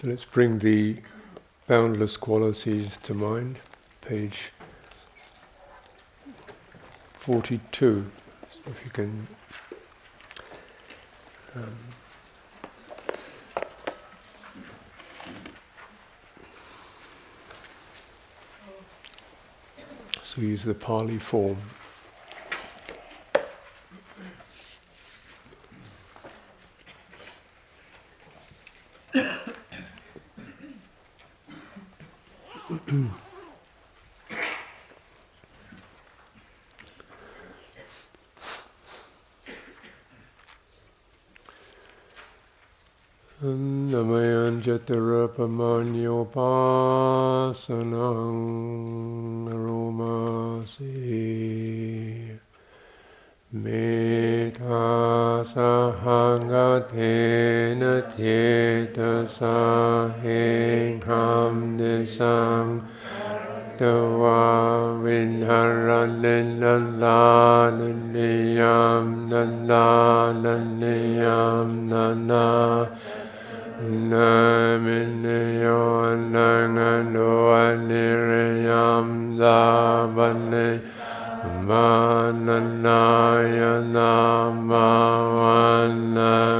So let's bring the boundless qualities to mind, page 42. So if you can. Um, so use the Pali form. Namayan Jatarapamanyopasanang Aromasi Meta Saheng Ham Nisang Tawa Vinharan Nala Niyam Nala Niyam Nana Naminyo Nangando Anirayam Zavane Mananaya Namavanam Longame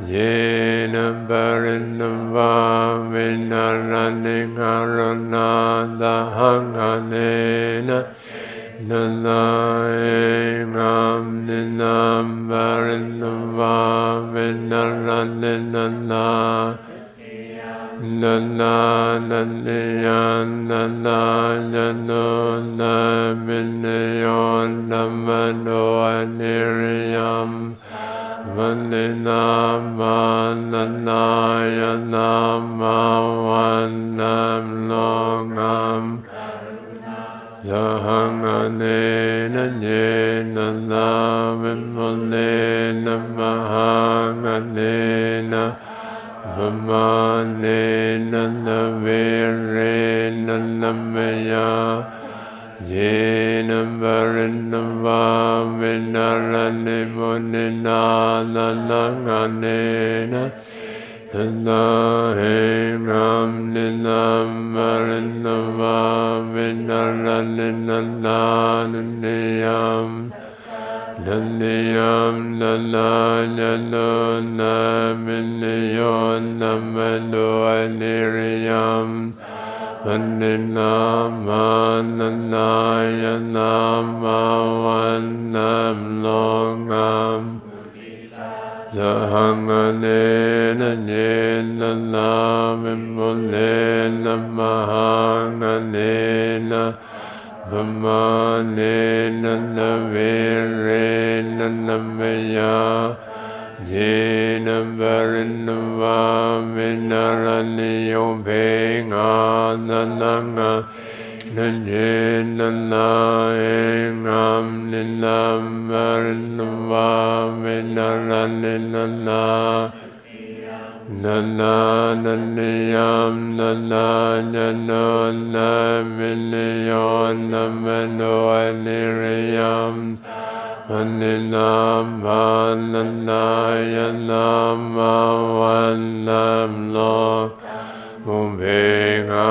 Nanambaya Yena Barinava Vinarani Karana Dahanganena Nanaengam Ninam Barinava Vinarani Nana. Nana Nana Nano Naminiyon Namano Aniriyam Vandinama महागणेन वमानेन नवेरेण नमया yen वरिन्वा विनरनिमुनिनाननगणेन Nāhēngām nīnām marinavā vinaraninnanānaniyām Vimone Namahangane Na Vamane Nanavere Nanamaya Yena Varinava Vinarani Munina Nananganena Nanahengam Ninam Varinava Vinarani Nananiyam Naniyam Nanayano Naminiyon Namano Aniriyam Vandinama Nanaya Namavanam Longam Yahangane Nanye Nanamimule Namahangane Na Vamane Nanavere Nanamaya Yena Varinava Vinarani Yobenga Nananga Nanye Nanaengam Ninam Naniyam Nana Nano Naminiyon Namano Aniriyam Aninama Nanaya Nama Vanam Lo Mubhenga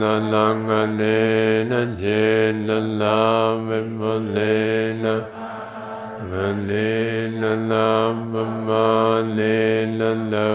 Nanangane Nanje Nanamimulena Manena Namamanena Navere